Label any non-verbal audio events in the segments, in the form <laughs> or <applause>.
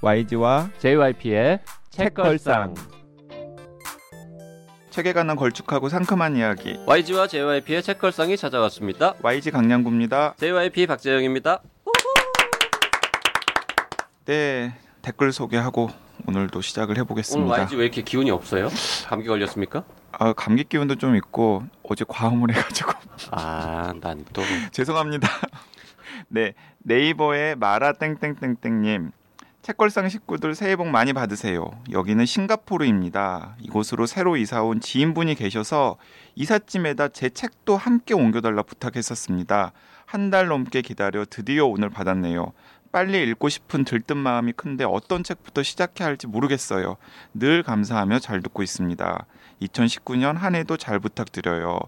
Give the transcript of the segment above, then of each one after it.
YG와 JYP의 책걸상. 책에 관한 걸쭉하고 상큼한 이야기 YG와 JYP의 책걸상이 찾아왔습니다. YG 강량구입니다. JYP 박재영입니다. 네 댓글 소개하고 오늘도 시작을 오늘 해보겠습니다. YG 왜 이렇게 기운이 없어요? 감기 걸렸습니까? 아, 감기 기운도 좀 있고 어제 과음을 <laughs> 해가지고 아, 난 또 <laughs> 죄송합니다. 네 네이버의 마라 땡땡땡땡님 책걸상 식구들 새해 복 많이 받으세요. 여기는 싱가포르입니다. 이곳으로 새로 이사 온 지인분이 계셔서 이삿짐에다 제 책도 함께 옮겨달라 부탁했었습니다. 한 달 넘게 기다려 드디어 오늘 받았네요. 빨리 읽고 싶은 들뜬 마음이 큰데 어떤 책부터 시작해야 할지 모르겠어요. 늘 감사하며 잘 듣고 있습니다. 2019년 한 해도 잘 부탁드려요.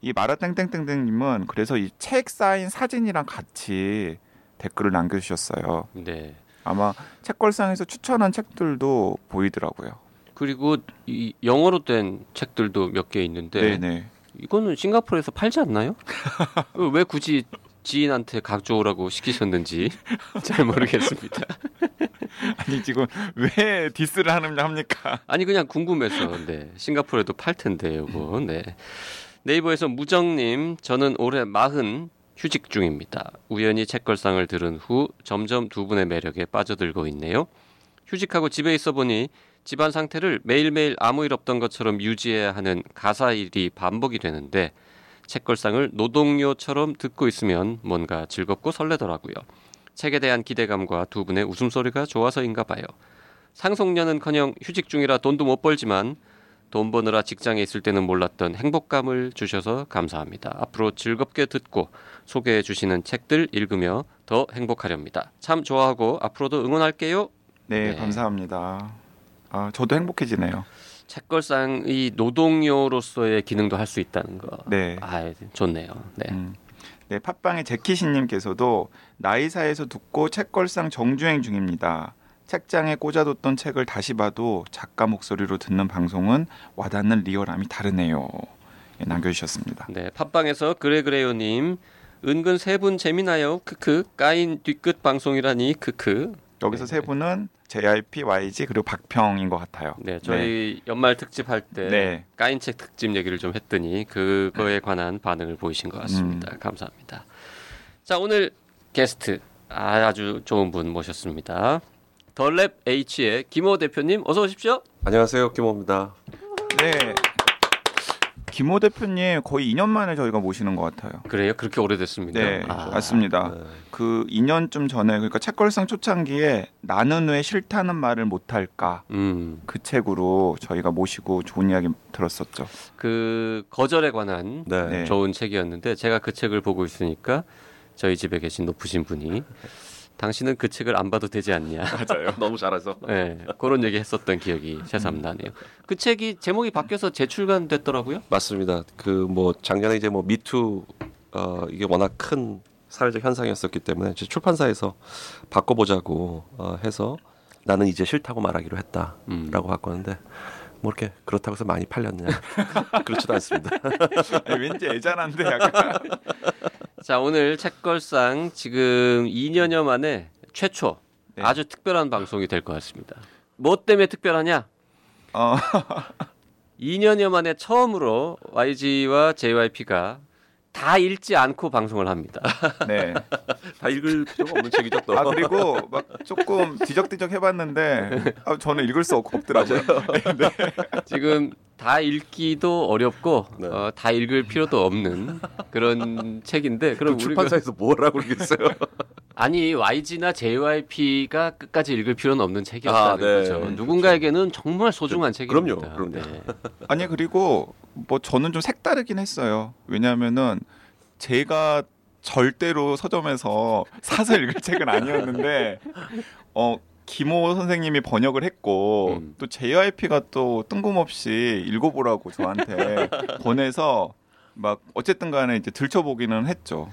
이 마라땡땡땡땡님은 그래서 이 책 쌓인 사진이랑 같이 댓글을 남겨주셨어요. 네. 아마 책걸상에서 추천한 책들도 보이더라고요. 그리고 이 영어로 된 책들도 몇 개 있는데 네네. 이거는 싱가포르에서 팔지 않나요? <laughs> 왜 굳이 지인한테 가져오라고 시키셨는지 <laughs> 잘 모르겠습니다. <laughs> 아니 지금 왜 디스를 하느냐 합니까? 아니 그냥 궁금해서 네 싱가포르에도 팔 텐데 요거 네 네이버에서 무정님 저는 올해 마흔 휴직 중입니다. 우연히 책걸상을 들은 후 점점 두 분의 매력에 빠져들고 있네요. 휴직하고 집에 있어 보니 집안 상태를 매일매일 아무 일 없던 것처럼 유지해야 하는 가사 일이 반복이 되는데 책걸상을 노동요처럼 듣고 있으면 뭔가 즐겁고 설레더라고요. 책에 대한 기대감과 두 분의 웃음소리가 좋아서인가 봐요. 상속년은커녕 휴직 중이라 돈도 못 벌지만 돈 버느라 직장에 있을 때는 몰랐던 행복감을 주셔서 감사합니다. 앞으로 즐겁게 듣고 소개해 주시는 책들 읽으며 더 행복하렵니다. 참 좋아하고 앞으로도 응원할게요. 네, 네. 감사합니다. 아 저도 행복해지네요. 책걸상이 노동요로서의 기능도 할 수 있다는 거. 네. 아, 좋네요. 네. 음. 네, 팟빵의 제키신님께서도 나이사에서 듣고 책걸상 정주행 중입니다. 책장에 꽂아뒀던 책을 다시 봐도 작가 목소리로 듣는 방송은 와닿는 리얼함이 다르네요. 예, 남겨주셨습니다. 네, 팟빵에서 그래그래요님 은근 세 분 재미나요. 크크 까인 뒤끝 방송이라니 크크. 여기서 네, 세 분은 JYP, YG 그리고 박평인 것 같아요. 네, 저희 연말 특집 할때 네. 까인 책 특집 얘기를 좀 했더니 그거에 관한 반응을 보이신 것 같습니다. 음. 감사합니다. 자, 오늘 게스트 아, 아주 좋은 분 모셨습니다. 덜랩 H의 김호 대표님 어서 오십시오. 안녕하세요, 김호입니다. 네. 김호 대표님 거의 2년 만에 저희가 모시는 것 같아요. 그래요? 그렇게 오래됐습니다. 네, 아, 맞습니다. 네. 그 2년쯤 전에 그러니까 책걸상 초창기에 나는 왜 싫다는 말을 못할까 음, 그 책으로 저희가 모시고 좋은 이야기 들었었죠. 그 거절에 관한 네. 네. 좋은 책이었는데 제가 그 책을 보고 있으니까 저희 집에 계신 높으신 분이 당신은 그 책을 안 봐도 되지 않냐. <laughs> 맞아요. 너무 잘해서. 네, 그런 얘기 했었던 기억이 새삼 나네요. 그 책이 제목이 바뀌어서 재출간됐더라고요. 맞습니다. 그 뭐 작년에 이제 뭐 미투 어 이게 워낙 큰 사회적 현상이었었기 때문에 이제 출판사에서 바꿔보자고 어, 해서 나는 이제 싫다고 말하기로 했다라고 음. 바꿨는데 뭐 이렇게 그렇다고 해서 많이 팔렸냐? <laughs> 그렇지도 않습니다. 아니, 왠지 애잔한데 약간. <laughs> 자, 오늘 책걸상 지금 2년여 만에 최초 네. 아주 특별한 방송이 될 것 같습니다. 뭐 때문에 특별하냐? 어, <laughs> 2년여 만에 처음으로 YG와 JYP가 다 읽지 않고 방송을 합니다. <laughs> 네. 다 읽을 필요가 없는 책이죠 또. 아 그리고 막 조금 뒤적뒤적 해봤는데 아, 저는 읽을 수 없, 없더라고요. <laughs> 지금 다 읽기도 어렵고 네. 어, 다 읽을 필요도 없는 그런 책인데 그럼 우리가 출판사에서 뭐라고 그러겠어요? <laughs> 아니 YG나 JYP가 끝까지 읽을 필요는 없는 책이었다는 아, 네. 거죠. 누군가에게는 정말 소중한 책입니다. 그럼요, 그럼요. 네. 아니 그리고 뭐 저는 좀 색다르긴 했어요. 왜냐하면은 제가 절대로 서점에서 사서 읽을 책은 아니었는데 어 김호 선생님이 번역을 했고 음. 또 JYP가 또 뜬금없이 읽어보라고 저한테 보내서 막 어쨌든 간에 이제 들춰보기는 했죠.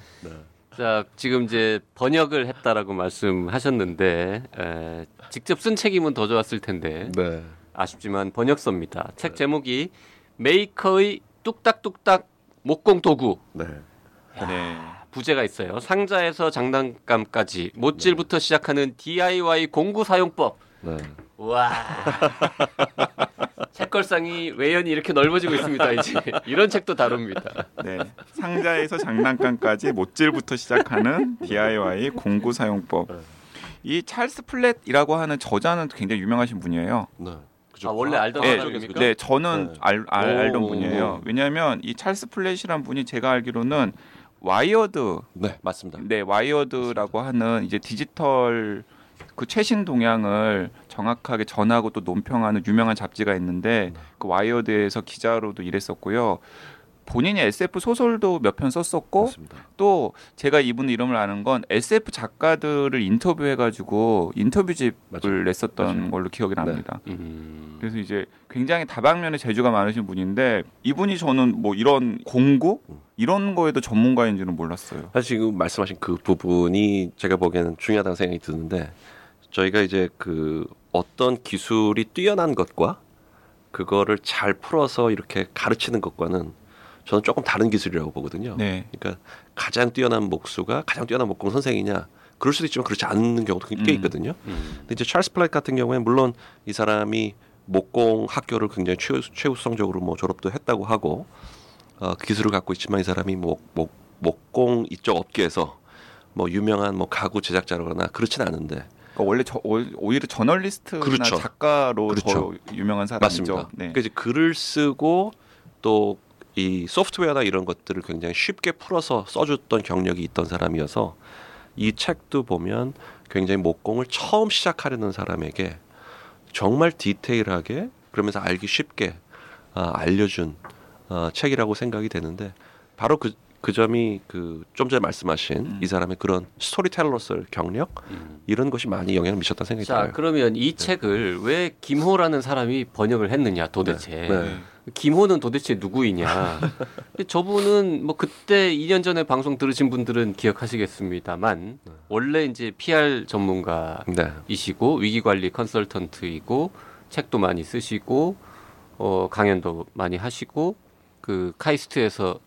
자 지금 이제 번역을 했다라고 말씀하셨는데 에, 직접 쓴 책이면 더 좋았을 텐데 네. 아쉽지만 번역서입니다. 책 제목이 메이커의 뚝딱뚝딱 목공 도구 네. 네. 부제가 있어요. 상자에서 장난감까지 못질부터 시작하는 DIY 공구 사용법. 네. 와. <laughs> 책걸상이 외연이 이렇게 넓어지고 있습니다. 이제 이런 책도 다룹니다. 네. 상자에서 장난감까지 못질부터 시작하는 DIY 공구 사용법. 이 찰스 플랫이라고 하는 저자는 굉장히 유명하신 분이에요. 네. 그죠. 아, 원래 알던 네, 사람입니까? 네, 저는 네. 알, 알, 오, 분이에요. 오. 왜냐하면 이 찰스 플랫이란 분이 제가 알기로는 와이어드, 네, 맞습니다. 네, 와이어드라고 하는 이제 디지털 그 최신 동향을 정확하게 전하고 또 논평하는 유명한 잡지가 있는데 네. 그 와이어드에서 기자로도 일했었고요. 본인이 SF 소설도 몇 편 썼었고 맞습니다. 또 제가 이분 이름을 아는 건 SF 작가들을 인터뷰해가지고 인터뷰집을 맞아요. 냈었던 맞아요. 걸로 기억이 네. 납니다. 음. 그래서 이제 굉장히 다방면의 재주가 많으신 분인데 이분이 저는 뭐 이런 공구 음. 이런 거에도 전문가인지는 몰랐어요. 사실 지금 말씀하신 그 부분이 제가 보기에는 중요하다는 생각이 드는데 저희가 이제 그 어떤 기술이 뛰어난 것과 그거를 잘 풀어서 이렇게 가르치는 것과는 저는 조금 다른 기술이라고 보거든요. 네. 그러니까 가장 뛰어난 목수가 가장 뛰어난 목공 선생이냐 그럴 수도 있지만 그렇지 않는 경우도 꽤 음. 있거든요. 음. 근데 이제 찰스 플랫 같은 경우에 물론 이 사람이 목공 학교를 굉장히 최우, 최우수성적으로 뭐 졸업도 했다고 하고 어, 그 기술을 갖고 있지만 이 사람이 목, 목, 목공 이쪽 업계에서 뭐 유명한 뭐 가구 제작자라거나 그렇진 않은데 그러니까 원래 저, 오- 오히려 저널리스트나 그렇죠. 작가로 그렇죠. 더 유명한 사람이죠. 맞습니다. 네. 그러니까 이제 글을 쓰고 또 이 소프트웨어나 이런 것들을 굉장히 쉽게 풀어서 써줬던 경력이 있던 사람이어서 이 책도 보면 굉장히 목공을 처음 시작하려는 사람에게 정말 디테일하게 그러면서 알기 쉽게 아, 알려준 어, 책이라고 생각이 되는데 바로 그, 그 점이 그 좀 전에 말씀하신 음. 이 사람의 그런 스토리텔러로서의 경력 음. 이런 것이 많이 영향을 미쳤다는 생각이 자, 들어요. 그러면 이 책을 왜 김호라는 사람이 번역을 했느냐 도대체. 네. 네. 김호는 도대체 누구이냐. 저분은 뭐 그때 2년 전에 방송 들으신 분들은 기억하시겠습니다만 원래 이제 PR 전문가이시고 네. 위기 관리 컨설턴트이고 책도 많이 쓰시고 어 강연도 많이 하시고 그 카이스트에서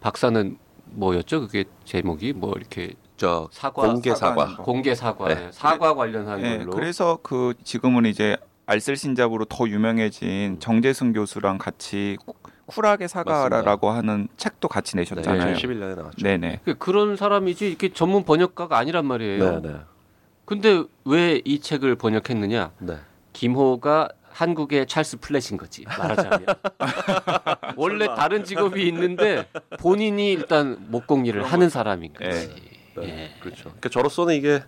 박사는 뭐였죠? 그게 제목이 뭐 이렇게 저 사과 공개 사과. 거. 공개 사과 네. 사과 관련한 네, 걸로 그래서 그 지금은 이제 알쓸신잡으로 더 유명해진 정재승 교수랑 같이 쿠- 쿨하게 사과라라고 하는 책도 같이 네, 내셨잖아요. 2011년에 나왔죠. 네, 네. 그- 그런 사람이지 이렇게 전문 번역가가 아니란 말이에요. 네, 네. 근데 왜 이 책을 번역했느냐? 네. 김호가 한국의 찰스 플랫인 거지 말하자면 <laughs> 원래 다른 직업이 있는데 본인이 일단 목공 일을 하는 사람인 거지. 네, 예. 그렇죠. 그러니까 저로서는 이게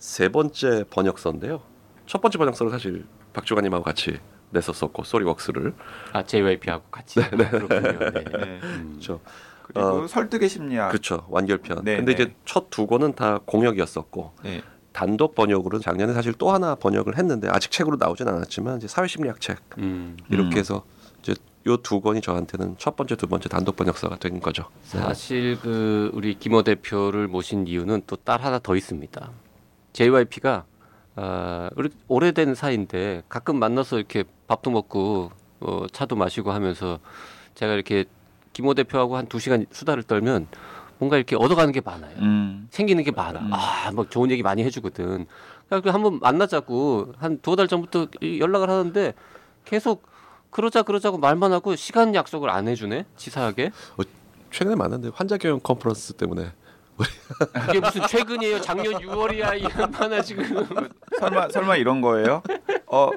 세 번째 번역서인데요. 첫 번째 번역서는 사실 박주관님하고 같이 냈었었고 소리웍스를 아 JYP하고 같이 그렇군요. 네. <laughs> 네. 음. 그렇죠. 그리고 어, 설득의 심리학. 그렇죠. 완결편. 네, 근데 네. 이제 첫 두 권은 다 공역이었었고 네. 단독 번역으로 작년에 사실 또 하나 번역을 했는데 아직 책으로 나오진 않았지만 이제 사회심리학 책 음. 이렇게 음. 해서 이제 요 두 권이 저한테는 첫 번째 두 번째 단독 번역서가 된 거죠. 네. 사실 그 우리 김호 대표를 모신 이유는 또 딸 하나 더 있습니다. JYP가 아, 우리 오래된 사이인데 가끔 만나서 이렇게 밥도 먹고 어, 차도 마시고 하면서 제가 이렇게 김호 대표하고 한 두 시간 수다를 떨면 뭔가 이렇게 얻어가는 게 많아요. 음. 생기는 게 많아. 음. 아, 뭐 좋은 얘기 많이 해주거든. 그래서 한번 만나자고 한 두어 달 전부터 이- 연락을 하는데 계속 그러자 그러자고 말만 하고 시간 약속을 안 해주네. 치사하게. 최근에 많은데 환자 경영 컨퍼런스 때문에 <laughs> 이게 무슨 최근이에요? 작년 6월이야 이 양반아 지금. 설마 설마 이런 거예요? 어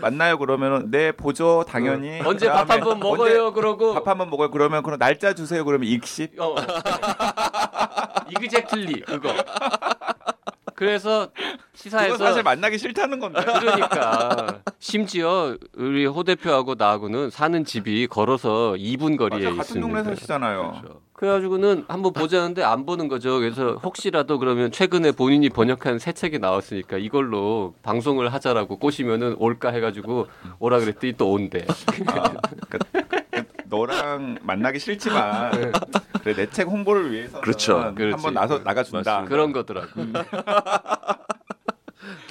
만나요 그러면은 네 보죠 당연히. 언제 밥 그다음에 한번 먹어요? 그러고 언제 밥한번 먹어요. 그러면 그럼 날짜 주세요. 그러면 익십. 어. <laughs> 이그젝틀리 그거. 그래서 시사에서 사실 만나기 싫다는 건데. 그러니까 심지어 우리 호 대표하고 나하고는 사는 집이 걸어서 2분 거리에 맞아, 같은 동네 있습니다. 사시잖아요. 그래가지고는 한번 보자는데 안 보는 거죠. 그래서 혹시라도 그러면 최근에 본인이 번역한 새 책이 나왔으니까 이걸로 방송을 하자라고 꼬시면은 올까 해가지고 오라 그랬더니 또 온대. 아, 그, 그, 너랑 만나기 싫지만 그래 내 책 홍보를 위해서 그렇죠. 한번 나서 나가준다. 그런 거더라고. <laughs>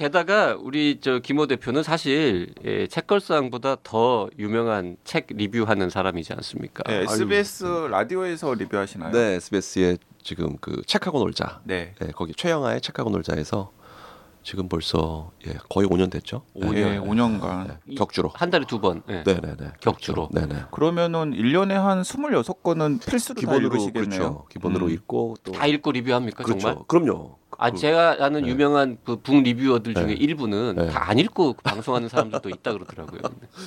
게다가 우리 저 김호 대표는 사실 예, 책걸상보다 더 유명한 책 리뷰하는 사람이지 않습니까? 네, SBS 라디오에서 리뷰하시나요? 네 SBS의 지금 그 책하고 놀자 네. 네, 거기 최영아의 책하고 놀자에서 지금 벌써 예, 거의 5년 됐죠. 예, 5년간. 네, 이- 격주로. 한 달에 두 번. 네. 네네 네. 격주로. 네 네. 그러면은 1년에 한 26건은 필수로 다 기본으로 읽으시겠네요. 그렇죠. 기본으로 음. 읽고 또 다 읽고 리뷰합니까 그렇죠. 정말? 그럼요. 아 그- 제가 아는 네. 유명한 그 북 리뷰어들 중에 네. 일부는 네. 다안 읽고 방송하는 사람들도 있다 그러더라고요.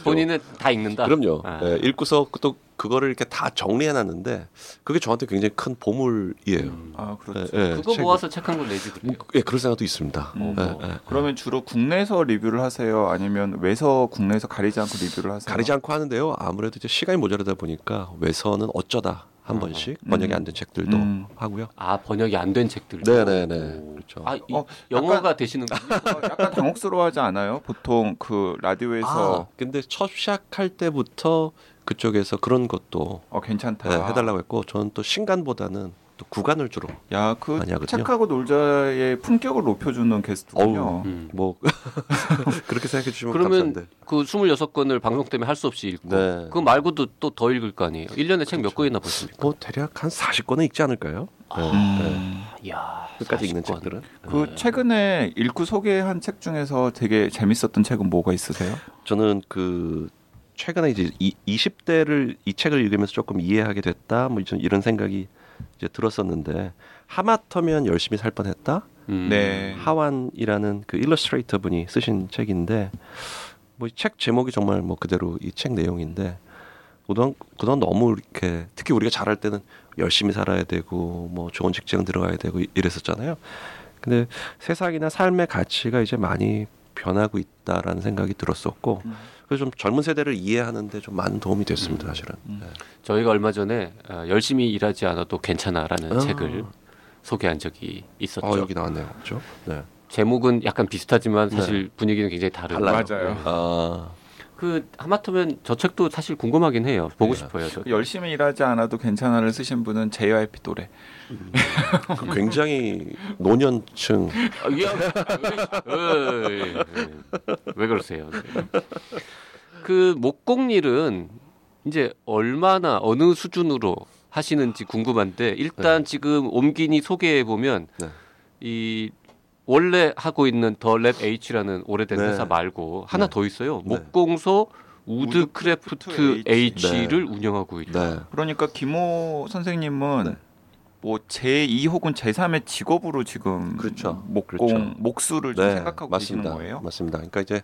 본인은 다 읽는다. 그럼요. 아. 예, 읽고서 또 그거를 이렇게 다 정리해 놨는데 그게 저한테 굉장히 큰 보물이에요. 음. 아, 그렇죠. 예, 예, 그거 책- 모아서 책 한 권 내지 그래요. 뭐, 예, 그럴 생각도 있습니다. 음. 예, 어. 예. 그러면 주로 국내에서 리뷰를 하세요? 아니면 외서 국내에서 가리지 않고 리뷰를 하세요? 가리지 않고 하는데요. 아무래도 이제 시간이 모자라다 보니까 외서는 어쩌다 한 어. 번씩 번역이 안 된 책들도 음. 하고요. 아 번역이 안 된 책들. 네네네. 그렇죠. 아 이, 어, 영어가 되시는군요. 어, 약간 당혹스러워하지 않아요? 보통 그 라디오에서 아, 근데 첫 시작할 때부터 그쪽에서 그런 것도 어 괜찮다. 예, 해달라고 했고 저는 또 신간보다는 또 구간을 주로 야, 그 많이 하거든요. 책하고 놀자의 품격을 높여주는 게스트군요. 어우. 음. 뭐 <laughs> 그렇게 생각해 주시면 그러면 감사한데. 그 26권을 방송 때문에 할 수 없이 읽고 네. 그거 말고도 또 더 읽을 거 아니에요. 1년에 책 몇 권이나 보십니까? 뭐 대략 한 40권은 읽지 않을까요? 예, 예. 음. 이야. 끝까지 읽는 40권. 책들은. 그 최근에 읽고 소개한 책 중에서 되게 재밌었던 책은 뭐가 있으세요? 저는 그 최근에 이제 이, 20대를 이 책을 읽으면서 조금 이해하게 됐다. 뭐좀 이런 생각이 이제 들었었는데 하마터면 열심히 살 뻔했다. 음. 네. 하완이라는 그 일러스트레이터 분이 쓰신 책인데 뭐 책 제목이 정말 뭐 그대로 이 책 내용인데 그동안 그동안 너무 이렇게 특히 우리가 잘할 때는 열심히 살아야 되고 뭐 좋은 직장 들어가야 되고 이- 이랬었잖아요. 근데 세상이나 삶의 가치가 이제 많이 변하고 있다라는 생각이 들었었고 음. 그래서 좀 젊은 세대를 이해하는데 좀 많은 도움이 됐습니다 사실은. 음. 네. 저희가 얼마 전에 어, 열심히 일하지 않아도 괜찮아라는 아. 책을 소개한 적이 있었죠. 어 여기 나왔네요, 그렇죠? 네. 제목은 약간 비슷하지만 사실 분위기는 굉장히 달라요. 맞아요. 네. 아 그 하마터면 저 책도 사실 궁금하긴 해요. 보고 네. 싶어요. 저. 열심히 일하지 않아도 괜찮아를 쓰신 분은 JYP 또래. 그 굉장히 노년층 아, 야, 왜, 왜, 왜, 왜 그러세요? 네. 그 목공일은 이제 얼마나 어느 수준으로 하시는지 궁금한데 일단 지금 옮긴이 소개해 보면 네. 이 원래 하고 있는 더 랩 H라는 오래된 네. 회사 말고 하나 네. 더 있어요. 네. 목공소 우드크래프트 우드크래프트 H. H를 운영하고 있다. 네. 그러니까 김호 선생님은 네. 뭐 제2 혹은 제3의 직업으로 지금 그렇죠. 목공 그렇죠. 목수를 좀 생각하고 맞습니다. 계시는 거예요? 맞습니다. 그러니까 이제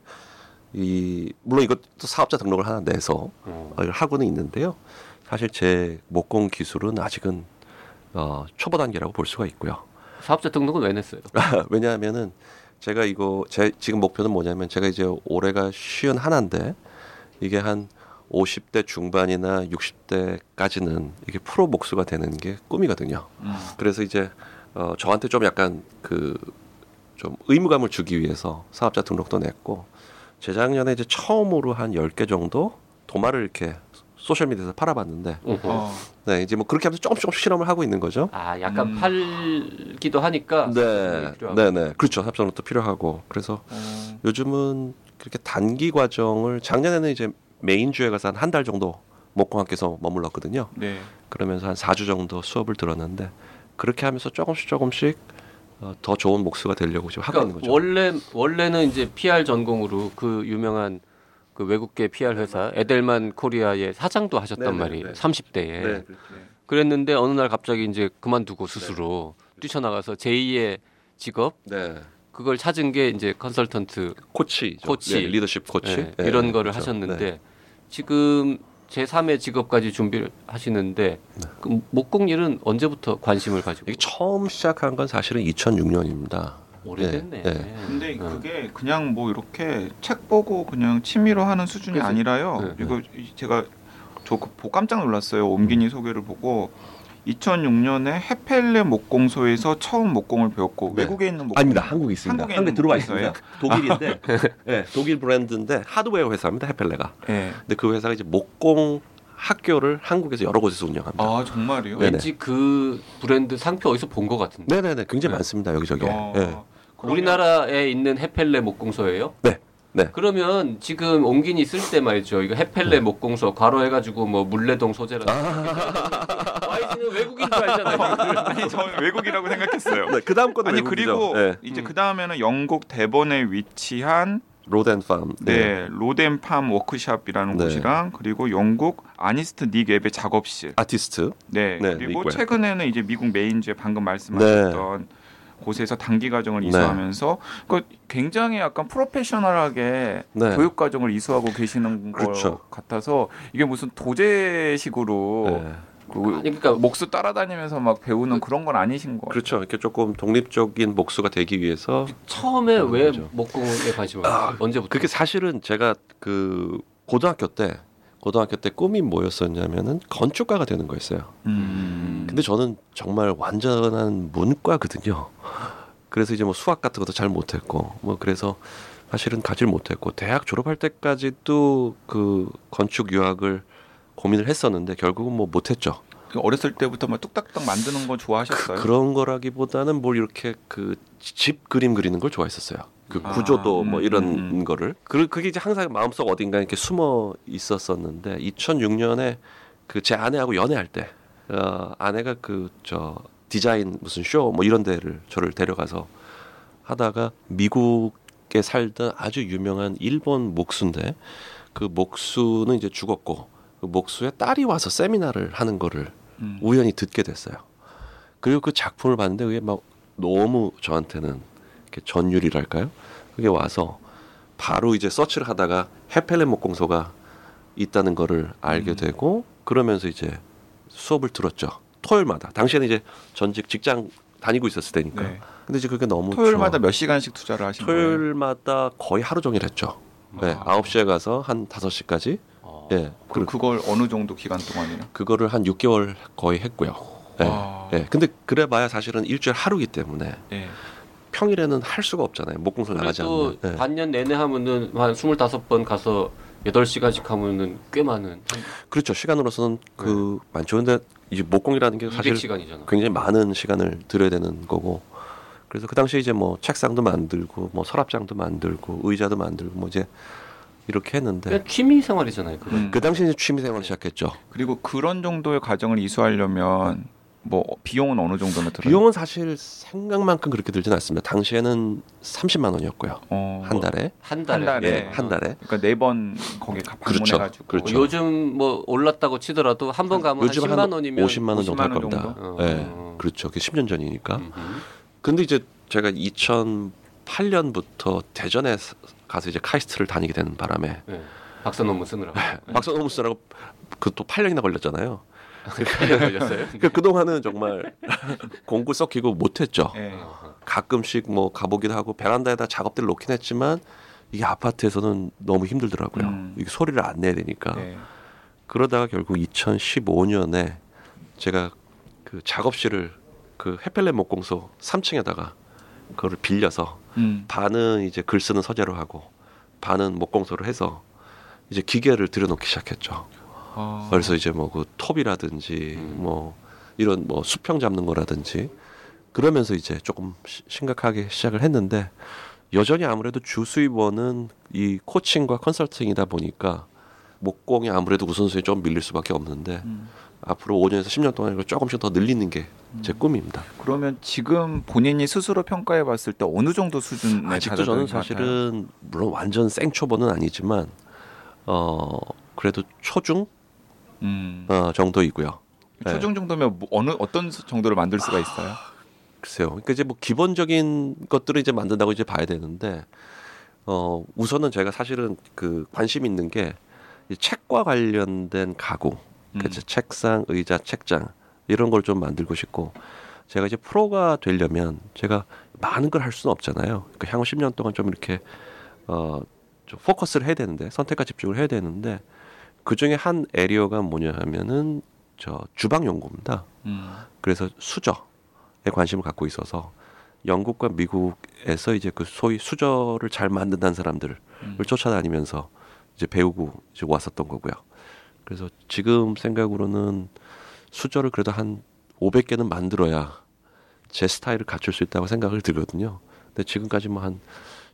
이 물론 이것도 사업자 등록을 하나 내서 이걸 하고는 있는데요. 사실 제 목공 기술은 아직은 어, 초보 단계라고 볼 수가 있고요. 사업자 등록은 왜 냈어요? <laughs> 왜냐하면은 제가 이거 제 지금 목표는 뭐냐면 제가 이제 올해가 쉬운 하나인데 이게 한 50대 중반이나 60대까지는 이게 프로 목수가 되는 게 꿈이거든요. 음. 그래서 이제 어, 저한테 좀 약간 그 좀 의무감을 주기 위해서 사업자 등록도 냈고 재작년에 이제 처음으로 한 10개 정도 도마를 이렇게 소셜 미디어에서 팔아봤는데. 어. 네, 이제 뭐 그렇게 하면서 조금씩 조금씩 실험을 하고 있는 거죠. 아, 약간 음. 팔기도 하니까 네, 필요하고. 네, 네, 그렇죠. 등록도 필요하고 그래서 어. 요즘은 그렇게 단기 과정을 작년에는 이제 메인 주에 가서 한 한 달 정도 목공학교에서 머물렀거든요. 네. 그러면서 한 4주 정도 수업을 들었는데 그렇게 하면서 조금씩 조금씩 어, 더 좋은 목수가 되려고 지금 하고 있는 그러니까 거죠. 원래 원래는 이제 PR 전공으로 그 유명한 그 외국계 PR 회사 에델만 코리아의 사장도 하셨단 말이에요. 네. 30대에. 네, 그렇죠. 그랬는데 어느 날 갑자기 이제 그만두고 스스로 뛰쳐나가서 제2의 직업 네. 그걸 찾은 게 이제 컨설턴트 코치, 코치. 네, 리더십 코치 예, 네, 이런 거를 그렇죠. 하셨는데 네. 지금 제3의 직업까지 준비를 하시는데 그 목공일은 언제부터 관심을 가지고 이게 처음 시작한 건 사실은 2006년입니다. 오래됐네. 네, 네. 근데 어. 그게 그냥 뭐 이렇게 책 보고 그냥 취미로 하는 수준이 그래서- 아니라요. 네, 이거 제가 저 그 깜짝 놀랐어요. 옴기니 소개를 보고 2006년에 헤펠레 목공소에서 처음 목공을 배웠고 네. 외국에 있는 목공 아닙니다. 한국에 있습니다. 한국에 한국에 들어와 있습니다. 독일인데, 네, <laughs> 독일 브랜드인데 하드웨어 회사입니다. 헤펠레가. 예. 근데 그 회사가 이제 목공 학교를 한국에서 여러 곳에서 운영합니다. 아 정말요? 네. 왠지 그 브랜드 상표 어디서 본 것 같은데. 네네네, 굉장히 네. 많습니다 여기저기. 어, 네. 그러면- 우리나라에 있는 헤펠레 목공소예요? 네. 네. 그러면 지금 옹긴이 쓸때 말이죠. 이거 헤펠레 목공소 괄호해가지고 뭐 물레동 소재라. <laughs> YG는 외국인 줄 알잖아요. <laughs> 아니 저는 외국이라고 생각했어요. 네, 그 다음 거는 아니 외국이죠. 그리고 네. 이제 음. 그 다음에는 영국 대본에 위치한 로덴팜. 네, 로덴팜 워크샵이라는 네. 곳이랑 그리고 영국 아티스트 닉 웹의 작업실. 아티스트. 네, 네, 그리고. 최근에는 이제 미국 메인주에 방금 말씀하셨던 곳에서 단기 과정을 네. 이수하면서 그 굉장히 약간 프로페셔널하게 네. 교육 과정을 이수하고 계시는 그렇죠. 것 같아서 이게 무슨 도제식으로 네. 그 그러니까 목수 따라다니면서 막 배우는 그런 건 아니신 거. 그렇죠. 이렇게 조금 독립적인 목수가 되기 위해서 처음에 그런 왜 거죠. 목공에 관심을 가졌어요? 언제부터? 그게 사실은 제가 그 고등학교 때 고등학교 때 꿈이 뭐였었냐면은 건축가가 되는 거였어요. 음. 근데 저는 정말 완전한 문과거든요. 그래서 이제 뭐 수학 같은 것도 잘 못했고 뭐 그래서 사실은 가질 못했고 대학 졸업할 때까지도 그 건축 유학을 고민을 했었는데 결국은 뭐 못했죠. 그 어렸을 때부터 막 뚝딱뚝딱 만드는 거 좋아하셨어요? 그런 거라기보다는 뭘 이렇게 그 집 그림 그리는 걸 좋아했었어요. 그 아, 구조도 뭐 음, 이런 음. 거를. 그 그게 이제 항상 마음속 어딘가 이렇게 숨어 있었었는데 2006년에 그 제 아내하고 연애할 때 어, 아내가 그 저 디자인 무슨 쇼 뭐 이런 데를 저를 데려가서 하다가 미국에 살던 아주 유명한 일본 목수인데 그 목수는 이제 죽었고 그 목수의 딸이 와서 세미나를 하는 거를 음. 우연히 듣게 됐어요. 그리고 그 작품을 봤는데 그게 막 너무 저한테는 전율이랄까요? 그게 와서 바로 이제 서치를 하다가 해펠렌 목공소가 있다는 거를 알게 음. 되고 그러면서 이제 수업을 들었죠. 토요일마다. 당시에는 이제 전직 직장 다니고 있었을 때니까. 네. 근데 이제 그게 너무 토요일마다 좋아. 몇 시간씩 투자를 하신 거예요? 토요일마다 거의 하루 종일 했죠. 네, 아. 9시에 가서 한 5시까지. 어. 예. 그, 그 그걸 어느 정도 기간 동안이요? 그거를 한 6개월 거의 했고요. 예. 아. 예. 근데 그래 봐야 사실은 일주일 하루기 때문에 네. 평일에는 할 수가 없잖아요. 목공소 나가지 그래도 않는. 예. 반년 내내 하면은 한 25번 가서 8시간씩 하면은 꽤 많은 그렇죠. 시간으로서는 그 많죠. 근데 이제 목공이라는 게 사실 200시간이잖아. 굉장히 많은 시간을 들여야 되는 거고. 그래서 그 당시에 이제 뭐 책상도 만들고 뭐 서랍장도 만들고 의자도 만들고 뭐 이제 이렇게 했는데 취미 생활이잖아요. 음. 그 당시에 이제 취미 생활을 시작했죠. 그리고 그런 정도의 과정을 이수하려면 뭐 비용은 어느 정도나 들어요? 비용은 사실 생각만큼 그렇게 들진 않습니다. 당시에는 30만 원이었고요. 어, 한 달에. 한 달에. 한 달에. 예, 한 달에. 그러니까 네 번 거기 가- 그렇죠. 방문해 가지고 그렇죠. 뭐 요즘 뭐 올랐다고 치더라도 한 번 가면 한 요즘 10만 한 원이면 50만 원 정도 할 50만 원 겁니다. 예. 어. 그렇죠. 그게 10년 전이니까. 음흠. 근데 이제 제가 2008년부터 대전에 서- 가서 이제 카이스트를 다니게 되는 바람에 예. 박사 논문 쓰느라고. <laughs> 박사 너무 쓰라고 그 또 8년이나 걸렸잖아요. 8년 걸렸어요. 그 그동안은 정말 <laughs> 공부 썩히고 못했죠. 예. 가끔씩 뭐 가보기도 하고 베란다에다 작업대를 놓긴 했지만 이게 아파트에서는 너무 힘들더라고요. 음. 이게 소리를 안 내야 되니까. 예. 그러다가 결국 2015년에 제가 그 작업실을 그 해펠렌 목공소 3층에다가 그거를 빌려서 음. 반은 이제 글 쓰는 서재로 하고 반은 목공소를 해서 이제 기계를 들여놓기 시작했죠. 아. 그래서 이제 뭐 그 톱이라든지 음. 뭐 이런 뭐 수평 잡는 거라든지 그러면서 이제 조금 시- 심각하게 시작을 했는데 여전히 아무래도 주 수입원은 이 코칭과 컨설팅이다 보니까 목공이 아무래도 우선순위 좀 밀릴 수밖에 없는데 음. 앞으로 5년에서 10년 동안 이걸 조금씩 더 늘리는 게 제 꿈입니다. 그러면 지금 본인이 스스로 평가해 봤을 때 어느 정도 수준에 아직도 저는? 사실은 물론 완전 생 초보는 아니지만 어 그래도 초중 음. 어, 정도이고요. 네. 초중 정도면 뭐 어느 어떤 수- 정도를 만들 수가 있어요? 글쎄요. 그러니까 이제 뭐 기본적인 것들을 이제 만든다고 이제 봐야 되는데 어 우선은 제가 사실은 그 관심 있는 게이 책과 관련된 가구, 그러니까 음. 이제 책상, 의자, 책장 이런 걸 좀 만들고 싶고 제가 이제 프로가 되려면 제가 많은 걸 할 수는 없잖아요. 그러니까 향후 10년 동안 좀 이렇게 어좀 포커스를 해야 되는데 선택과 집중을 해야 되는데 그 중에 한 에리어가 뭐냐 하면은 저 주방 용구입니다. 음. 그래서 수저에 관심을 갖고 있어서 영국과 미국에서 이제 그 소위 수저를 잘 만든다는 사람들을 음. 쫓아다니면서 이제 배우고 이제 왔었던 거고요. 그래서 지금 생각으로는 수저를 그래도 한 500개는 만들어야 제 스타일을 갖출 수 있다고 생각을 들거든요. 근데 지금까지 뭐 한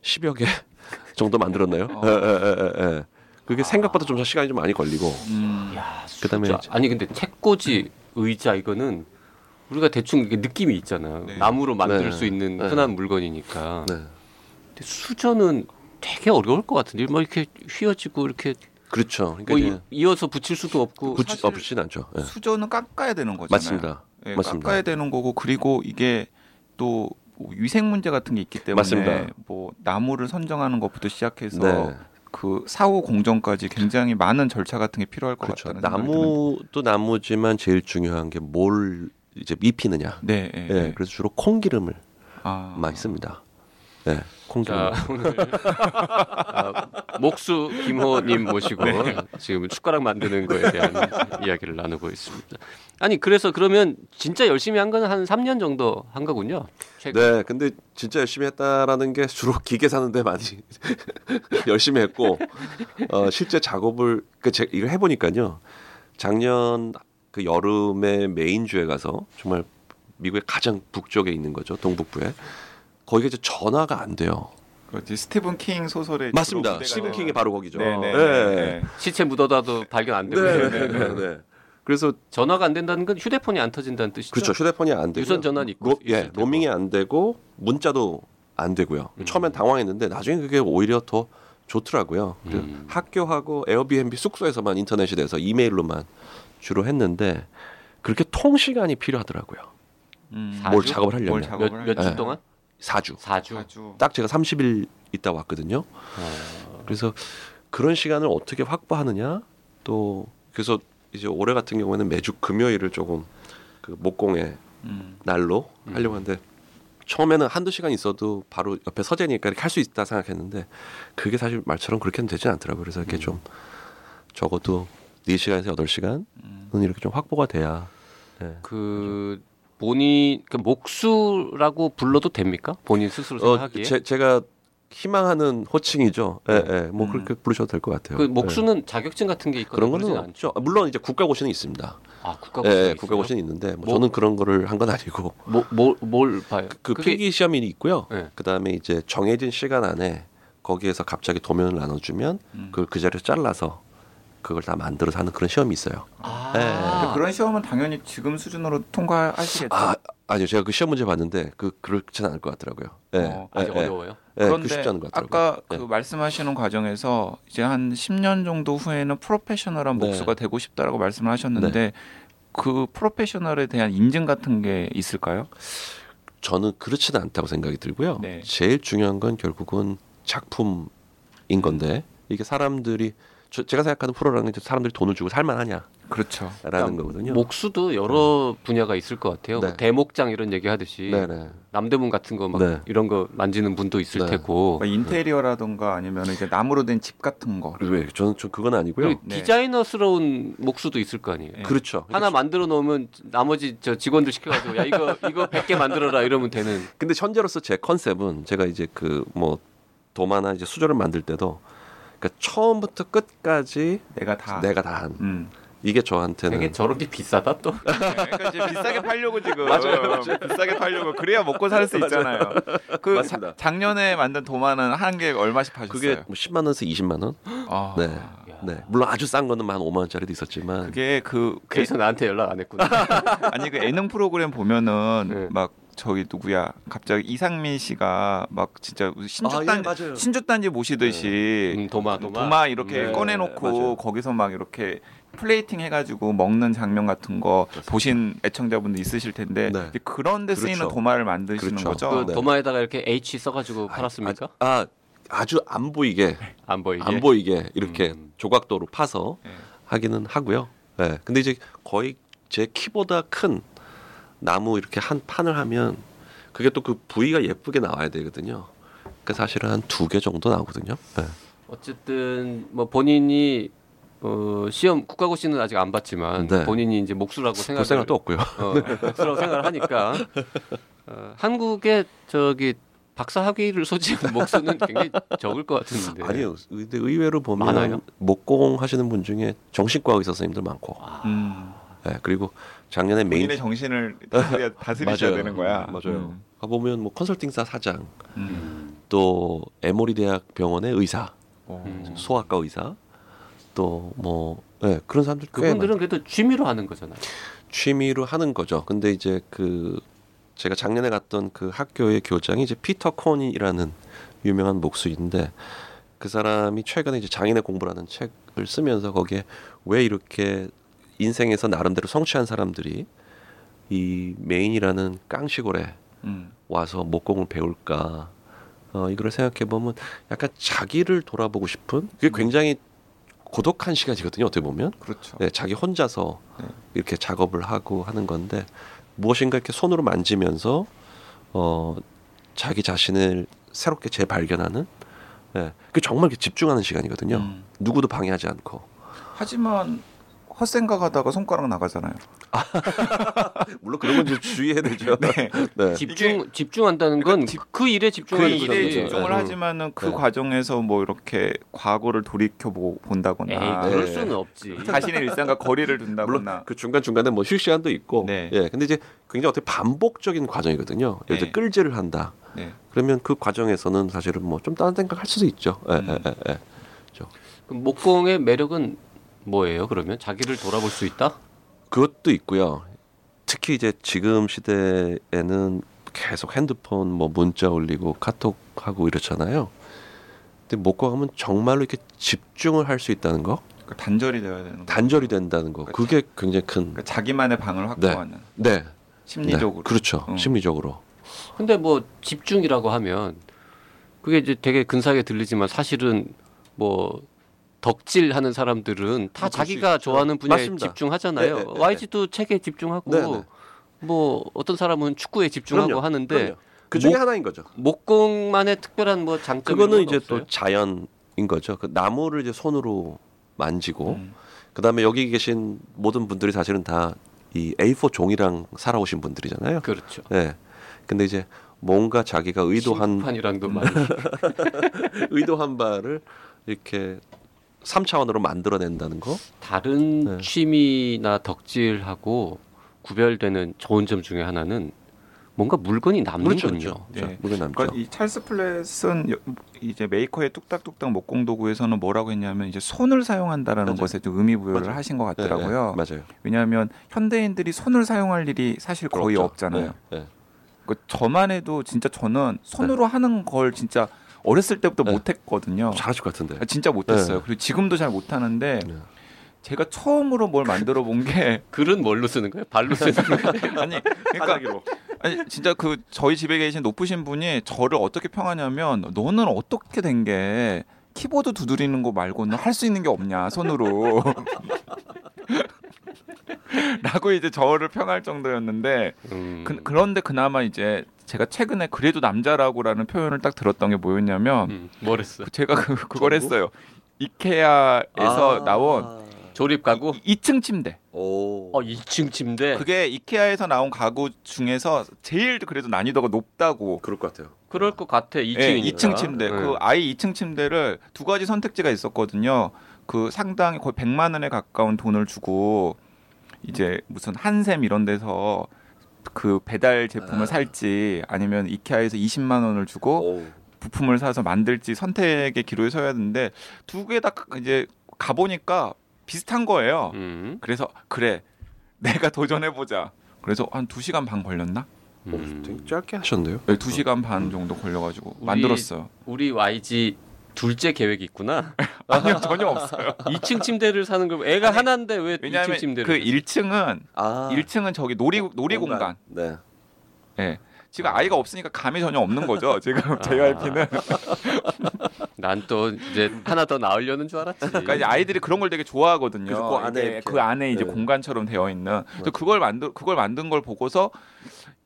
10여 개 <laughs> 정도 만들었나요? 어. 예, 예, 예, 예. 그게 생각보다 좀 시간이 좀 많이 걸리고 음. 야, 그다음에 아니 근데 책꽂이 의자 이거는 우리가 대충 이게 느낌이 있잖아요. 네. 나무로 만들 네. 수 있는 네. 흔한 물건이니까. 네. 근데 수저는 되게 어려울 것 같은데 뭐 이렇게 휘어지고 이렇게 그렇죠. 그러니까 뭐 이, 어서 붙일 수도 없고 어, 붙진 않죠. 예. 수저는 깎아야 되는 거잖아요. 맞습니다. 예, 맞습니다. 깎아야 되는 거고 그리고 이게 또뭐 위생 문제 같은 게 있기 때문에 맞습니다. 뭐 나무를 선정하는 것부터 시작해서 네. 그 사후 공정까지 굉장히 많은 절차 같은 게 필요할 것 그렇죠. 같다는. 나무도 나무지만 제일 중요한 게 뭘 이제 입히느냐. 네, 예, 예. 예. 그래서 주로 콩기름을 아, 많이 씁니다. 예. 자 오늘 아, 목수 김호님 모시고 네. 지금 숟가락 만드는 거에 대한 이야기를 나누고 있습니다. 아니 그래서 그러면 진짜 열심히 한 건 한 3년 정도 한 거군요. 최근. 네, 근데 진짜 열심히 했다라는 게 주로 <laughs> 기계 사는데 많이 <laughs> 열심히 했고 어, 실제 작업을 그 제, 이걸 해보니까요. 작년 그 여름에 메인주에 가서 정말 미국의 가장 북쪽에 있는 거죠, 동북부에 거기가 이제 전화가 안 돼요. 그렇지 스티븐 킹 소설의 맞습니다. 스티븐 킹이 바로 거기죠. 네, 네, 예. 네, 네. 시체 묻어다도 발견 안 되고 네, 네, 네, 네. 그래서 전화가 안 된다는 건 휴대폰이 안 터진다는 뜻이죠. 그렇죠. 휴대폰이 안 되고 유선 전화는 있고 로, 예. 로밍이 안 되고 문자도 안 되고요. 음. 처음엔 당황했는데 나중에 그게 오히려 더 좋더라고요. 그 음. 학교하고 에어비앤비 숙소에서만 인터넷이 돼서 이메일로만 주로 했는데 그렇게 통 시간이 필요하더라고요. 음, 사- 뭘? 작업을 하려면 뭘 작업을 몇 네. 동안? 4주. 4주. 아주 딱 제가 30일 있다 왔거든요. 어. 그래서 그런 시간을 어떻게 확보하느냐 또 그래서 이제 올해 같은 경우에는 매주 금요일을 조금 그 목공의 음. 날로 하려고 하는데 처음에는 한두 시간 있어도 바로 옆에 서재니까 이렇게 할 수 있다 생각했는데 그게 사실 말처럼 그렇게는 되지 않더라고요. 그래서 이렇게 좀 적어도 4시간에서 8시간은 음. 이렇게 좀 확보가 돼야 예. 그 본인 그 목수라고 불러도 됩니까? 본인 스스로 어, 생각하기에. 제, 제가 희망하는 호칭이죠. 예, 예. 뭐 음. 그렇게 부르셔도 될 것 같아요. 그 예. 목수는 자격증 같은 게 있거나 그런 거는 않죠. 없죠. 물론 이제 국가고시는 있습니다. 아 예, 국가고시. 예, 국가고시는 있는데 뭐 뭐- 저는 그런 거를 한 건 아니고 뭐뭘 봐요? 그 그게- 필기 시험이 있고요. 네. 그다음에 이제 정해진 시간 안에 거기에서 갑자기 도면을 나눠주면 음. 그걸 그 자리에서 잘라서 그걸 다 만들어서 하는 그런 시험이 있어요. 아, 예, 근데 그런 시험은 당연히 지금 수준으로 통과하시겠죠. 아 아니요 제가 그 시험 문제 봤는데 그 그렇지는 않을 것 같더라고요. 예, 어, 아직 예, 예. 어려워요. 예, 그 그런데 쉽지 않은 것 같더라고요. 아까 그 네. 말씀하시는 과정에서 이제 한 10년 정도 후에는 프로페셔널한 네. 목수가 되고 싶다라고 말씀을 하셨는데 그 프로페셔널에 대한 인증 같은 게 있을까요? 저는 그렇지는 않다고 생각이 들고요. 네. 제일 중요한 건 결국은 작품인 건데 이게 사람들이 저- 제가 생각하는 프로라는 게 사람들이 돈을 주고 살만하냐라는 그렇죠. 거거든요. 목수도 여러 분야가 있을 것 같아요. 뭐 네. 대목장 이런 얘기 하듯이 네네. 남대문 같은 거막 네. 이런 거 만지는 분도 있을 네. 테고. 뭐 인테리어라던가 아니면 이제 나무로 된 집 같은 거. 왜 저는 좀 그건 아니고요. 네. 디자이너스러운 목수도 있을 거 아니에요. 네. 그렇죠. 하나 만들어 놓으면 나머지 저 직원들 시켜 가지고 야 이거 이거 100개 만들어라 이러면 되는. 근데 현재로서 제 컨셉은 제가 이제 그 뭐 도마나 이제 수저를 만들 때도 그러니까 처음부터 끝까지 내가 다. 내가 다 한 음. 이게 저한테는 되게 저런 게 비싸다 또. 그러니까 이제 비싸게 팔려고 지금 <laughs> 맞아요, 맞아요. 비싸게 팔려고 그래야 먹고 살 수 <laughs> 있잖아요. 그 맞습니다. 자- 작년에 만든 도마는 한 개 얼마씩 파셨어요? 그게 뭐 10만 원에서 20만 원. 아, 네. 네. 물론 아주 싼 거는 한 5만 원짜리도 있었지만 그게 그 그래서 나한테 연락 안 했구나. <laughs> 아니 그 예능 프로그램 보면은 네. 막 저기 누구야 갑자기 이상민 씨가 막 진짜 신주단 아, 예. 신주단지 모시듯이 음, 도마 도마. 도마 이렇게 네, 꺼내놓고 맞아요. 거기서 막 이렇게 플레이팅 해가지고 먹는 장면 같은 거 보신 애청자분들 있으실 텐데 네. 이제 그런 데 쓰이는 그렇죠. 도마를 만드시는 그렇죠. 거죠. 그 네. 도마에다가 이렇게 H 써가지고 팔았습니까? 아, 아 주 안 보이게 <laughs> 안 보이게. 안 보이게 이렇게 음. 조각도로 파서 네. 하기는 하고요. 예. 근데 이제 거의 제 키보다 큰 나무 이렇게 한 판을 하면 그게 또 그 부위가 예쁘게 나와야 되거든요. 그 사실은 한 두 개 정도 나오거든요. 예. 어쨌든 뭐 본인이 어, 시험 국가고시는 아직 안 봤지만 네. 본인이 이제 목수라고 볼 생각을 생각도 없고요. 어, <laughs> 목수라고 생각을 하니까 어, 한국에 저기 박사 학위를 소지한 목수는 굉장히 적을 것 같은데. 아니요. 근데 의외로 보면 많아요? 목공 하시는 분 중에 정신과 의사 선생님들 많고. 음. 예. 그리고 작년에 메인 본인의 정신을 다스려야, <laughs> 다스리셔야 되는 거야. 맞아요. 음. 가 보면 뭐 컨설팅사 사장, 음. 또 에모리 대학 병원의 의사, 어. 음. 소아과 의사, 또뭐 예, 그런 사람들 꽤 그분들은 그래도 취미로 하는 거잖아요. 많- 취미로 하는 거죠. 근데 이제 그 제가 작년에 갔던 그 학교의 교장이 이제 피터 콘이라는 유명한 목수인데 그 사람이 최근에 이제 장인의 공부라는 책을 쓰면서 거기에 왜 이렇게 인생에서 나름대로 성취한 사람들이 이 메인이라는 깡시골에 음. 와서 목공을 배울까 어, 이거를 생각해 보면 약간 자기를 돌아보고 싶은 그게 굉장히 고독한 시간이거든요 어떻게 보면 그렇죠. 네, 자기 혼자서 네. 이렇게 작업을 하고 하는 건데 무엇인가 이렇게 손으로 만지면서 어 자기 자신을 새롭게 재발견하는 네, 그 정말 이렇게 집중하는 시간이거든요 음. 누구도 방해하지 않고 하지만 헛생각하다가 손가락 나가잖아요. <laughs> 물론 그런 건 좀 주의해야 되죠 네. 네. 집중 집중한다는 건그 일에 집중하는 그 일에 거지. 거죠. 집중을 네. 하지만은 그 네. 과정에서 뭐 이렇게 과거를 돌이켜 보- 본다거나 에이 그럴 네. 수는 없지. 자신의 일상과 거리를 둔다거나 그 중간 중간에 뭐 쉴 시간도 있고, 네. 예. 근데 이제 굉장히 어떻게 반복적인 과정이거든요. 예를 들어 네. 끌질을 한다. 네. 그러면 그 과정에서는 사실은 뭐 좀 다른 생각 할 수도 있죠. 예, 음. 예, 예, 예. 그럼 목공의 매력은 뭐예요? 그러면 자기를 돌아볼 수 있다? 그것도 있고요. 특히 이제 지금 시대에는 계속 핸드폰 뭐 문자 올리고 카톡 하고 이렇잖아요. 근데 목공하면 정말로 이렇게 집중을 할 수 있다는 거, 그 단절이 되어야 되는 거. 단절이 된다는 거, 그게 굉장히 큰. 그러니까 자기만의 방을 확보하는 네, 심리적으로. 네, 그렇죠. 음. 심리적으로. 근데 뭐 집중이라고 하면 그게 이제 되게 근사하게 들리지만 사실은 뭐 덕질하는 사람들은 다 자기가. 좋아하는 분야에 맞습니다. 집중하잖아요. 네, 네, 네, YG도 책에 집중하고 네, 네. 뭐 어떤 사람은 축구에 집중하고 그럼요, 하는데 그럼요. 그 중에 목- 하나인 거죠. 목공만의 특별한 뭐 장점 그거는 이제 또 없어요? 자연인 거죠. 그 나무를 이제 손으로 만지고 음. 그다음에 여기 계신 모든 분들이 사실은 다 이 A4 종이랑 살아오신 분들이잖아요. 그렇죠. 예. 근데 이제 뭔가 자기가 의도한 판이랑도 많이 <laughs> <laughs> 의도한 바를 이렇게 3차원으로 만들어낸다는 거. 다른 네. 취미나 덕질하고 구별되는 좋은 점 중에 하나는 뭔가 물건이 남는군요. 그렇죠. 네. 물건 남죠. 그러니까 이 찰스 플랫은 여- 이제 메이커의 뚝딱뚝딱 목공 도구에서는 뭐라고 했냐면 이제 손을 사용한다라는 맞아요. 것에 좀 의미 부여를 맞아요. 하신 것 네, 같더라고요. 네, 맞아요. 왜냐하면 현대인들이 손을 사용할 일이 사실 거의 그렇죠. 없잖아요. 네, 네. 그 저만 해도 진짜 저는 손으로 하는 걸 진짜 어렸을 때부터 네. 못했거든요. 잘하실 것 같은데. 아, 진짜 못했어요. 네. 그리고 지금도 잘 못하는데 네. 제가 처음으로 뭘 만들어 본 게 글은 뭘로 쓰는 거예요? 발로 쓰는 <laughs> 거예요? 아니 그러니까 아니 진짜 그 저희 집에 계신 높으신 분이 저를 어떻게 평하냐면 너는 어떻게 된 게 키보드 두드리는 거 말고는 할 수 있는 게 없냐 손으로 <laughs> 라고 이제 저를 평할 정도였는데 음. 그, 그런데 그나마 이제 제가 최근에 그래도 남자라고라는 표현을 딱 들었던 게 뭐였냐면 음, 뭐랬어? 제가 그, 그걸 전부? 했어요 이케아에서 아. 나온 조립 가구? 2 층 침대 오. 어, 2층 침대. 그게 이케아에서 나온 가구 중에서 제일 그래도 난이도가 높다고 그럴 것 같아요. 그럴 것 같아. 2층이니까. 예, 2층 침대. 네. 그 아이 2층 침대를 두 가지 선택지가 있었거든요. 그 상당히 거의 100만 원에 가까운 돈을 주고 이제 무슨 한샘 이런 데서 그 배달 제품을 아. 살지 아니면 이케아에서 20만 원을 주고 오. 부품을 사서 만들지 선택의 기로에 서야 되는데 두 개 다 이제 가 보니까 비슷한 거예요. 음. 그래서 그래 내가 도전해 보자. 그래서 한 2시간 반 걸렸나? 오, 음. 되게 짧게 하셨네요. 네, 2시간 반 정도 걸려 가지고 우리- 만들었어요. 우리 YG 둘째 계획이 있구나. <laughs> 아니요, 전혀 없어요. <laughs> 2층 침대를 사는 거 애가 아니, 하나인데 왜 왜냐하면 2층 침대를? 그 1층은 아. 1층은 저기 놀이 놀이 공간. 네. 예. 지금 아이가 없으니까 감이 전혀 없는 거죠. 지금 <laughs> JYP는. 난 또 이제 하나 더 낳으려는 줄 알았지. 그러니까 이제 아이들이 그런 걸 되게 좋아하거든요. 그래서 그 안에 이렇게. 그 안에 이제 네. 공간처럼 되어 있는. 그래서 그걸 만들 그걸 만든 걸 보고서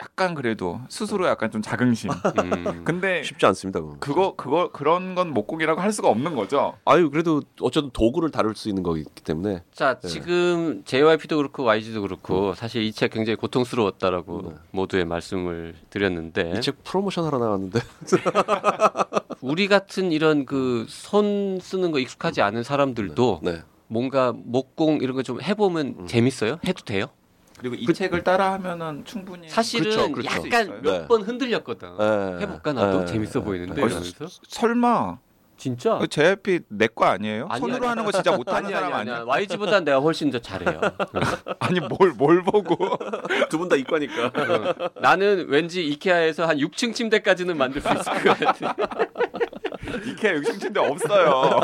약간 그래도 스스로 약간 좀 자긍심. 음. 근데 쉽지 않습니다. 그건. 그거 그거 그런 건 목공이라고 할 수가 없는 거죠. 아유 그래도 어쨌든 도구를 다룰 수 있는 거기 때문에 자 네. 지금 JYP도 그렇고 YG도 그렇고 사실 이 책 굉장히 고통스러웠다라고 네. 모두의 말씀을 드렸는데 이 책 프로모션 하러 나왔는데 <laughs> 우리 같은 이런 그 손 쓰는 거 익숙하지 않은 사람들도 네. 뭔가 목공 이런 거 좀 해보면 음. 재밌어요? 해도 돼요? 그리고 이 책을 따라하면은 충분히 사실은 그렇죠, 그렇죠. 약간 수 있어요. 몇 네. 번 흔들렸거든. 네. 해볼까 나도 네. 재밌어 보이는데 네. 이러면서 설마 진짜? 그 JYP 내거 아니에요? 아니야, 손으로 아니야. 하는 거 진짜 못하는 아니 사람 아니 아니야? YG보단 내가 훨씬 더 잘해요. <laughs> 아니 뭘뭘 보고 <laughs> 두 분 다 이과니까. 어, 나는 왠지 이케아에서 한 6층 침대까지는 만들 수 있을 것 같아. <laughs> 이케아 육신침대 없어요.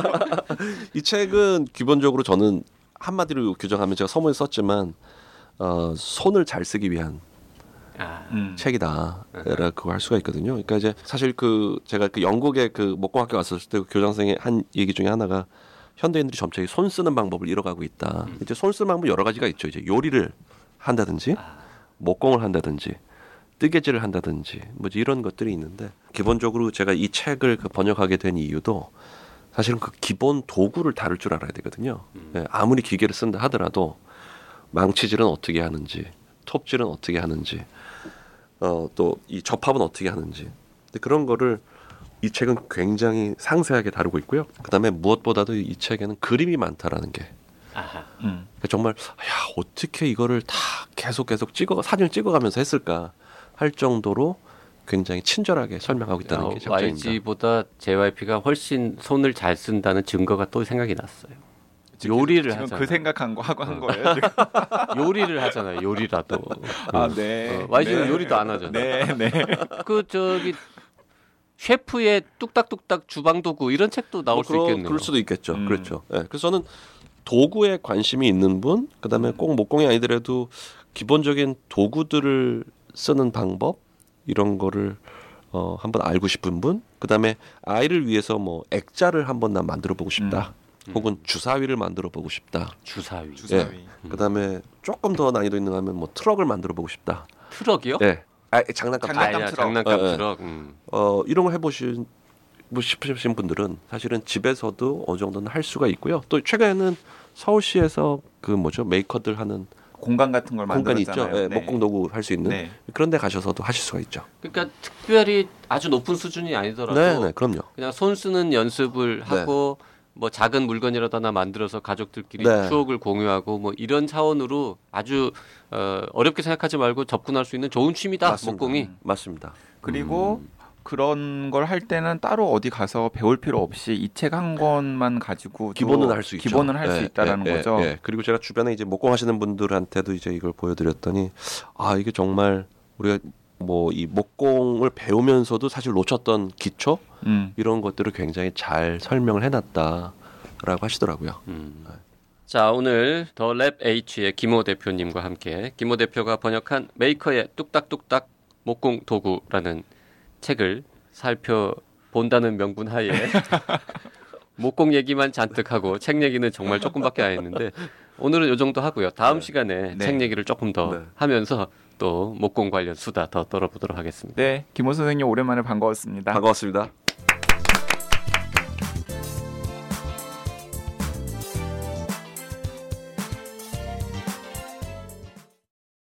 이 책은 기본적으로 저는 한마디로 규정하면 제가 서문에 썼지만 어, 손을 잘 쓰기 위한 아, 음. 책이다라고 할 수가 있거든요. 그러니까 이제 사실 그 제가 그 영국에 그 목공학교 갔었을 때 그 교장선생이 한 얘기 중에 하나가 현대인들이 점차 손 쓰는 방법을 잃어가고 있다. 이제 손 쓰는 방법 여러 가지가 있죠. 이제 요리를 한다든지 목공을 한다든지 뜨개질을 한다든지 뭐 이런 것들이 있는데 기본적으로 제가 이 책을 그 번역하게 된 이유도 사실은 그 기본 도구를 다룰 줄 알아야 되거든요. 예, 아무리 기계를 쓴다 하더라도 망치질은 어떻게 하는지, 톱질은 어떻게 하는지, 어, 또 이 접합은 어떻게 하는지. 근데 그런 거를 이 책은 굉장히 상세하게 다루고 있고요. 그다음에 무엇보다도 이 책에는 그림이 많다라는 게 아하. 음. 그러니까 정말 야 어떻게 이거를 다 계속 계속 찍어 사진을 찍어가면서 했을까 할 정도로 굉장히 친절하게 설명하고 있다는 게 장점입니다. YG보다 JYP가 훨씬 손을 잘 쓴다는 증거가 또 생각이 났어요. 요리를 지금 하잖아. 그 생각한 거 하고 한 거예요. 지금? <laughs> 요리를 하잖아요. 요리라도. <laughs> 아 네. 어, YG는 네. 요리도 안 하잖아요. 네, 네. <laughs> 그 저기 셰프의 뚝딱뚝딱 주방 도구 이런 책도 나올 뭐 수 그러- 있겠네요. 그럴 수도 있겠죠. 음. 그렇죠. 예, 그래서 저는 도구에 관심이 있는 분, 그다음에 꼭 목공이 아니더라도 기본적인 도구들을 쓰는 방법 이런 거를 어, 한번 알고 싶은 분, 그다음에 아이를 위해서 뭐 액자를 한번 난 만들어 보고 싶다. 음. 혹은 주사위를 만들어 보고 싶다. 주사위. 주사위. 음. 그다음에 조금 더 난이도 있는 거 하면 뭐 트럭을 만들어 보고 싶다. 트럭이요? 예. 아, 장난감. 장난감 아니야, 트럭. 장난감 어, 어. 트럭. 음. 어, 이런 거 해보신 뭐 싶으신 분들은 사실은 집에서도 어느 정도는 할 수가 있고요. 또 최근에는 서울시에서 그 뭐죠 메이커들 하는 공간 같은 걸 공간이 있죠. 만들었잖아요. 예, 네. 목공 도구 할 수 있는 네. 그런 데 가셔서도 하실 수가 있죠. 그러니까 특별히 아주 높은 수준이 아니더라도 네, 네, 그럼요. 그냥 손 쓰는 연습을 네. 하고 뭐 작은 물건이라도 하나 만들어서 가족들끼리 네. 추억을 공유하고 뭐 이런 차원으로 아주 어, 어렵게 생각하지 말고 접근할 수 있는 좋은 취미다 맞습니다. 목공이 맞습니다. 그리고 음. 그런 걸 할 때는 따로 어디 가서 배울 필요 없이 이 책 한 권만 가지고 기본은 할 수 있죠. 기본은 할수 예, 있다라는 예, 거죠. 예, 예. 그리고 제가 주변에 이제 목공하시는 분들한테도 이제 이걸 보여드렸더니 아 이게 정말 우리가 뭐 이 목공을 배우면서도 사실 놓쳤던 기초 음. 이런 것들을 굉장히 잘 설명을 해놨다라고 하시더라고요. 음. 자 오늘 더 랩 H의 김호 대표님과 함께 김호 대표가 번역한 메이커의 뚝딱뚝딱 목공 도구라는 책을 살펴본다는 명분 하에 <laughs> 목공 얘기만 잔뜩 하고 책 얘기는 정말 조금밖에 안 했는데 오늘은 요 정도 하고요. 다음 시간에 네. 책 얘기를 조금 더 네. 하면서 또 목공 관련 수다 더 떨어보도록 하겠습니다. 네, 김호 선생님 오랜만에 반가웠습니다. 반가웠습니다.